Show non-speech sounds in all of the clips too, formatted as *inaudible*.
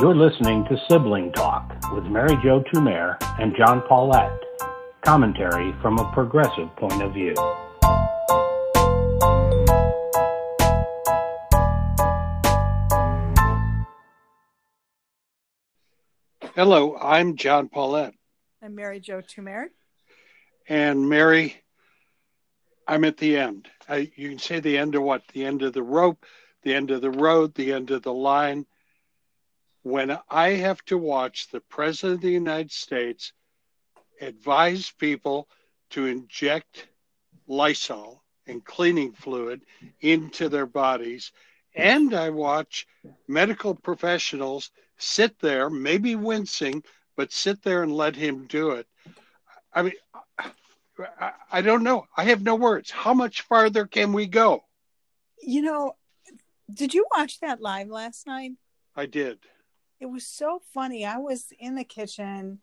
You're listening to Sibling Talk with Mary Jo Tumer and John Paulette. Commentary from a progressive point of view. Hello, I'm John Paulette. I'm Mary Jo Tumer. And Mary, I'm at the end. I, you can say the end of what? The end of the rope, the end of the road, the end of the line. When I have to watch the President of the United States advise people to inject Lysol and cleaning fluid into their bodies, and I watch medical professionals sit there, maybe wincing, but sit there and let him do it. I mean, I, don't know. I have no words. How much farther can we go? You know, did you watch that live last night? I did. It was so funny. I was in the kitchen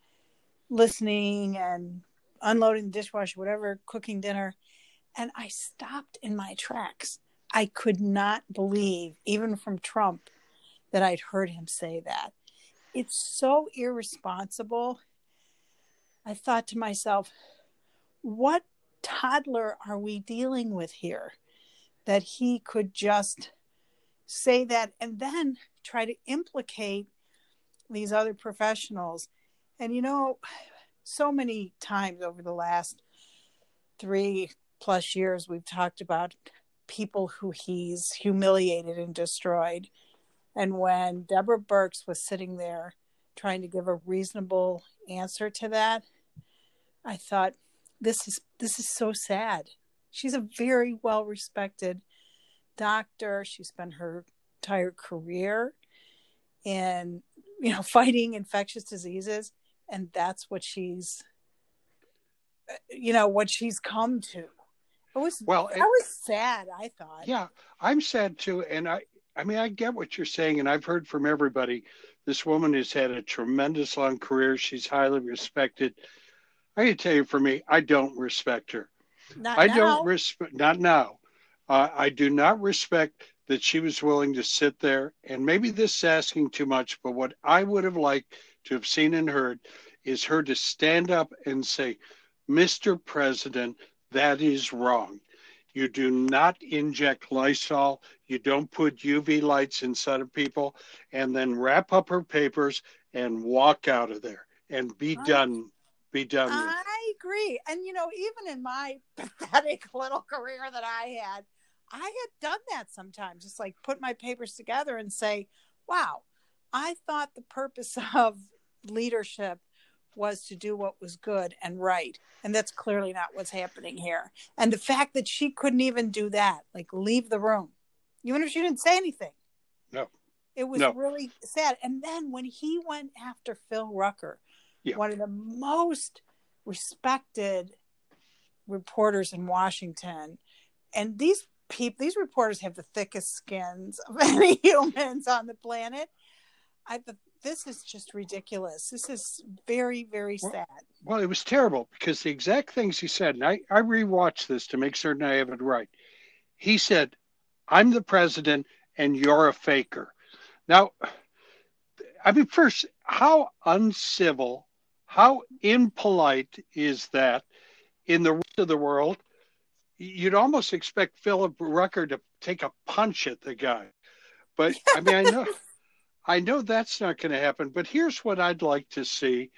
listening and unloading the dishwasher, whatever, cooking dinner, and I stopped in my tracks. I could not believe, even from Trump, that I'd heard him say that. It's so irresponsible. I thought to myself, what toddler are we dealing with here that he could just say that and then try to implicate these other professionals? And you know, so many times over the last three plus years, we've talked about people who he's humiliated and destroyed. And when Deborah Birx was sitting there trying to give a reasonable answer to that, I thought, this is this is so sad. She's a very well respected doctor. She spent her entire career in you know *laughs* fighting infectious diseases and that's what she's you know what she's come to it was well I was sad i thought yeah i'm sad too and i i mean i get what you're saying and i've heard from everybody this woman has had a tremendous long career she's highly respected I can tell you for me, I don't respect her. Not I now. don't respect, not now. Uh, I do not respect that she was willing to sit there. And maybe this is asking too much, but what I would have liked to have seen and heard is her to stand up and say, Mr. President, that is wrong. You do not inject Lysol. You don't put UV lights inside of people and then wrap up her papers and walk out of there and be done be done. I agree. And you know, even in my *laughs* pathetic little career that I had, I had done that sometimes, just like put my papers together and say, wow, I thought the purpose *laughs* of leadership was to do what was good and right. And that's clearly not what's happening here. And the fact that she couldn't even do that, like leave the room, even if she didn't say anything. No. It was No. really sad. And then when he went after Phil Rucker, Yeah. one of the most respected reporters in Washington, and these people, these reporters have the thickest skins of *laughs* any humans on the planet. I th- this is just ridiculous. This is very, very Well, sad. Well, it was terrible because the exact things he said, and I, I rewatched this to make certain I have it right. He said, I'm the president and you're a faker. Now, I mean, first, how uncivil, how impolite is that in the rest of the world? You'd almost expect Philip Rucker to take a punch at the guy. But I mean, I know, *laughs* I know that's not going to happen. But here's what I'd like to see.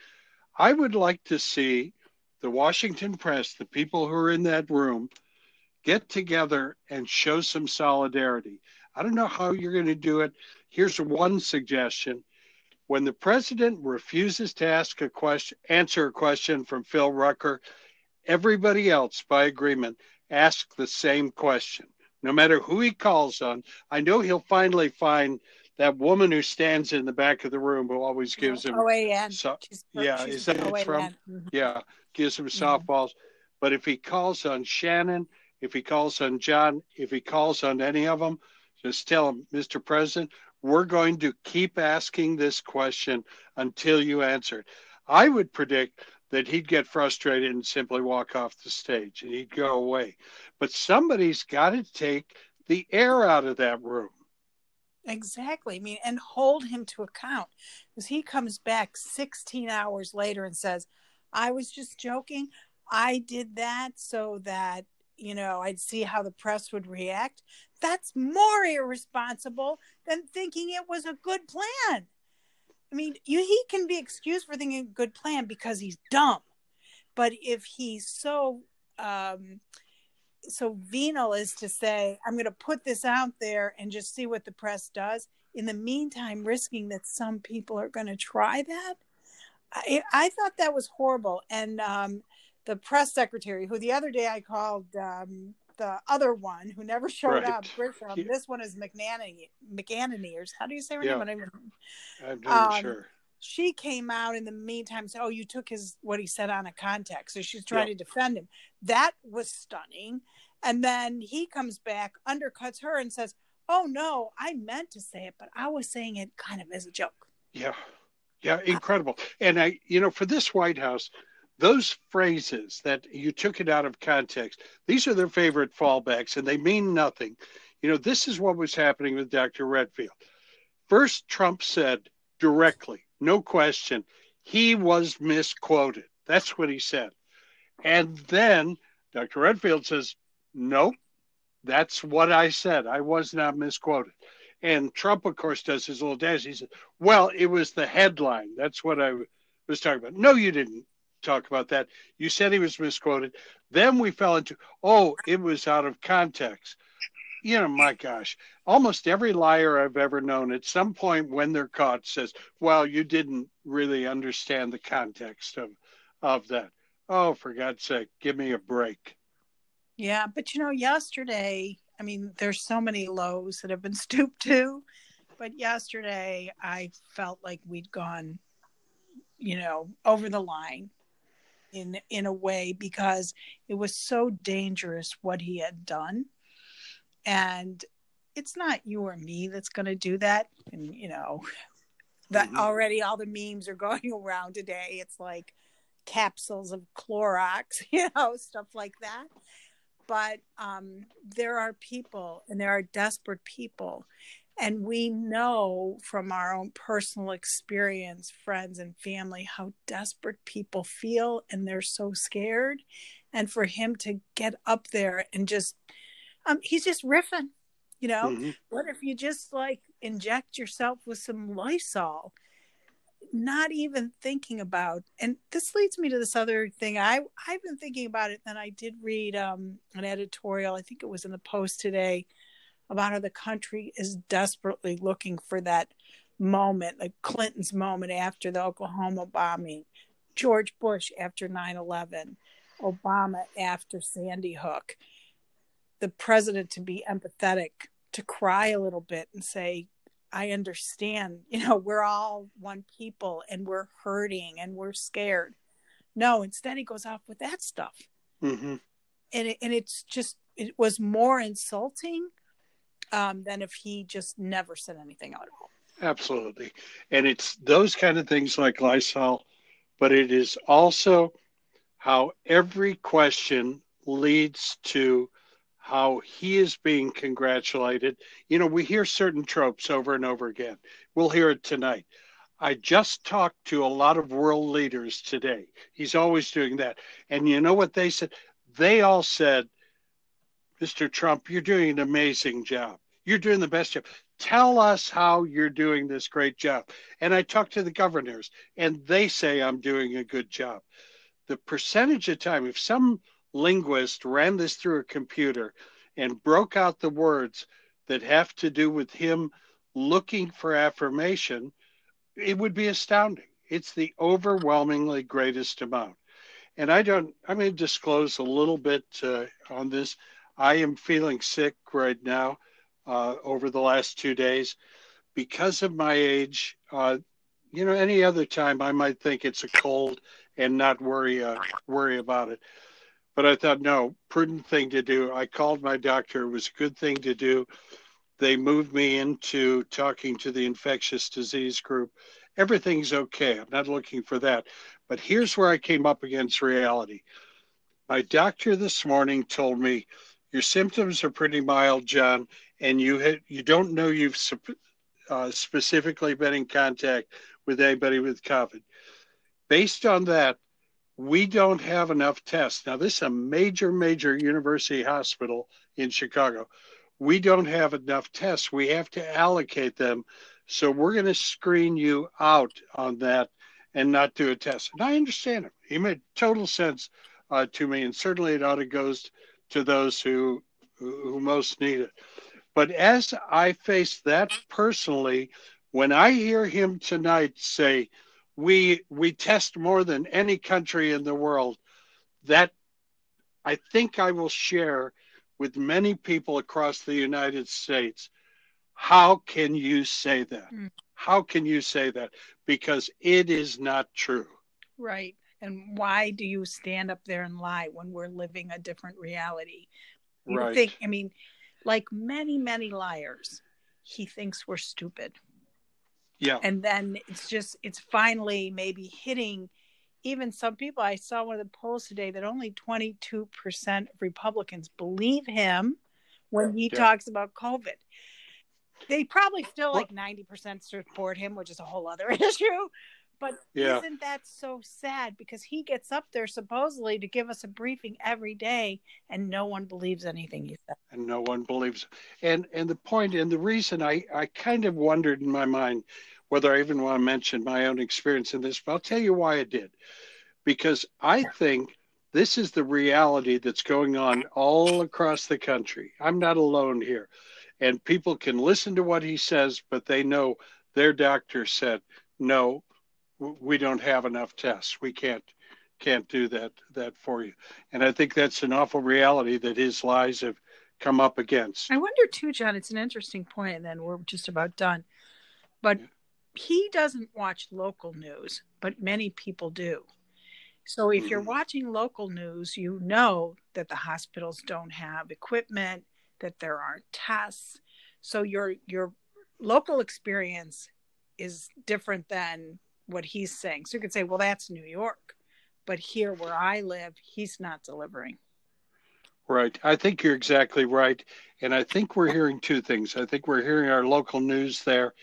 I would like to see the Washington press, the people who are in that room, get together and show some solidarity. I don't know how you're going to do it. Here's one suggestion. When the president refuses to ask a question, answer a question from Phil Rucker, everybody else, by agreement, ask the same question. No matter who he calls on, I know he'll finally find that woman who stands in the back of the room who always gives him OAN. so- She's- yeah, she's is that OAN. from- yeah, gives him Mhm. softballs. But if he calls on Shannon, if he calls on John, if he calls on any of them, just tell him, Mr. President, we're going to keep asking this question until you answer it. I would predict that he'd get frustrated and simply walk off the stage and he'd go away. But somebody's got to take the air out of that room. Exactly. I mean, and hold him to account because he comes back 16 hours later and says, I was just joking. I did that so that, you know, I'd see how the press would react. That's more irresponsible than thinking it was a good plan. I mean, you, he can be excused for thinking a good plan because he's dumb. But if he's so um, so venal is to say, I'm going to put this out there and just see what the press does. In the meantime, risking that some people are going to try that. I, I thought that was horrible. And um, the press secretary, who the other day I called um, the other one who never showed right. up, Grisham. Yeah. This one is McNanny, McEnany, How do you say her yeah. name? I'm not um, sure she came out in the meantime said, "Oh, you took his what he said on a context." So she's trying yep. to defend him. That was stunning. And then he comes back, undercuts her, and says, "Oh no, I meant to say it, but I was saying it kind of as a joke." Yeah, yeah, incredible. And I, you know, for this White House, those phrases that you took it out of context, these are their favorite fallbacks, and they mean nothing. You know, this is what was happening with Dr. Redfield. First, Trump said directly, no question. He was misquoted. That's what he said. And then Dr. Redfield says, Nope, that's what I said. I was not misquoted. And Trump, of course, does his little dance. He said, Well, it was the headline. That's what I was talking about. No, you didn't talk about that. You said he was misquoted. Then we fell into, Oh, it was out of context you know, my gosh, almost every liar I've ever known at some point when they're caught says, well, you didn't really understand the context of, of that. Oh, for God's sake, give me a break. Yeah. But, you know, yesterday, I mean, there's so many lows that have been *laughs* stooped to, but yesterday I felt like we'd gone, you know, over the line in in a way because it was so dangerous what he had done and it's not you or me that's going to do that and you know that mm-hmm. already all the memes are *laughs* going around today it's like capsules of Clorox, *laughs* you know, stuff like that. But um, there are people and there are desperate people. And we know from our own personal experience, friends and family, how desperate people feel and they're so scared. And for him to get up there and just um, he's just riffing. You know, mm-hmm. what if you just like inject yourself with some Lysol? Not even thinking about, and this leads me to this other thing. I I've been thinking about it. Then I did read um, an editorial. I think it was in the Post today about how the country is desperately looking for that moment, like Clinton's moment after the Oklahoma bombing, George Bush after 9 11, Obama after Sandy Hook the president to be empathetic, to cry a little bit and say, I understand, *laughs* you know, we're all one people and we're hurting and we're scared. No, instead he goes off with that stuff. Mm-hmm. And, it, and it's just, it was more insulting um, than if he just never said anything at all. Absolutely. And it's those kind of things like Lysol, but it is also how every question leads to how he is being congratulated. You know, we hear certain tropes over and over again. We'll hear it tonight. I just talked to a lot of world leaders today. He's always doing that. And you know what they said? They all said, Mr. Trump, you're doing an amazing job. You're doing the best job. Tell us how you're doing this great job. And I talked to the governors, and they say I'm doing a good job. The percentage of time, if some linguist ran this through a computer and broke out the words that have to do with him looking for affirmation, it would be astounding. It's the overwhelmingly greatest amount. And I don't, I'm going to disclose a little bit uh, on this. I am feeling sick right now uh, over the last two days because of my age. Uh, you know, any other time I might think it's a cold and not worry uh, worry about it. But I thought, no, prudent thing to do. I called my doctor. It was a good thing to do. They moved me into talking to the infectious disease group. Everything's okay. I'm not looking for that. But here's where I came up against reality. My doctor this morning told me your symptoms are pretty mild, John, and you ha- you don't know you've uh, specifically been in contact with anybody with COVID. Based on that, we don't have enough tests. Now, this is a major, major university hospital in Chicago. We don't have enough tests. We have to allocate them. So we're going to screen you out on that and not do a test. And I understand him. He made total sense uh, to me, and certainly it ought to goes to those who who most need it. But as I face that personally, when I hear him tonight say, "We we test more than any country in the world," that I think I will share with many people across the United States. How can you say that? Mm. How can you say that? Because it is not true. Right. And why do you stand up there and lie when we're living a different reality? You right. think, I mean, like many, many liars, he thinks we're stupid. Yeah. And then it's just, it's finally maybe hitting even some people. I saw one of the polls today that only 22% of Republicans believe him when he yeah. talks about COVID. They probably still like 90% support him, which is a whole other *laughs* issue. But yeah. isn't that so sad? Because he gets up there supposedly to give us a briefing every day, and no one believes anything he says. And no one believes. And and the point and the reason I I kind of wondered in my mind whether I even want to mention my own experience in this, but I'll tell you why I did. Because I think this is the reality that's going on all across the country. I'm not alone here. And people can listen to what he says, but they know their doctor said, no, we don't have enough tests. We can't can't do that that for you. And I think that's an awful reality that his lies have come up against. I wonder too, John. It's an interesting point, and then we're just about done. But he doesn't watch local news, but many people do. So if you're mm-hmm. watching local news, you know that the hospitals don't have equipment, that there aren't tests. So your your local experience is different than what he's saying. So you could say, well, that's New York. But here where I live, he's not delivering. Right. I think you're exactly right. And I think we're hearing two things. I think we're hearing our local news there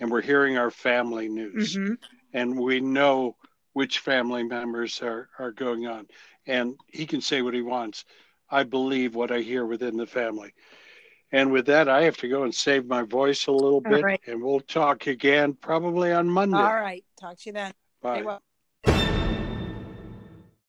and we're hearing our family news. Mm-hmm. And we know which family members are, are going on. And he can say what he wants. I believe what I hear within the family. And with that, I have to go and save my voice a little bit, right. and we'll talk again probably on Monday. All right. Talk to you then. Bye.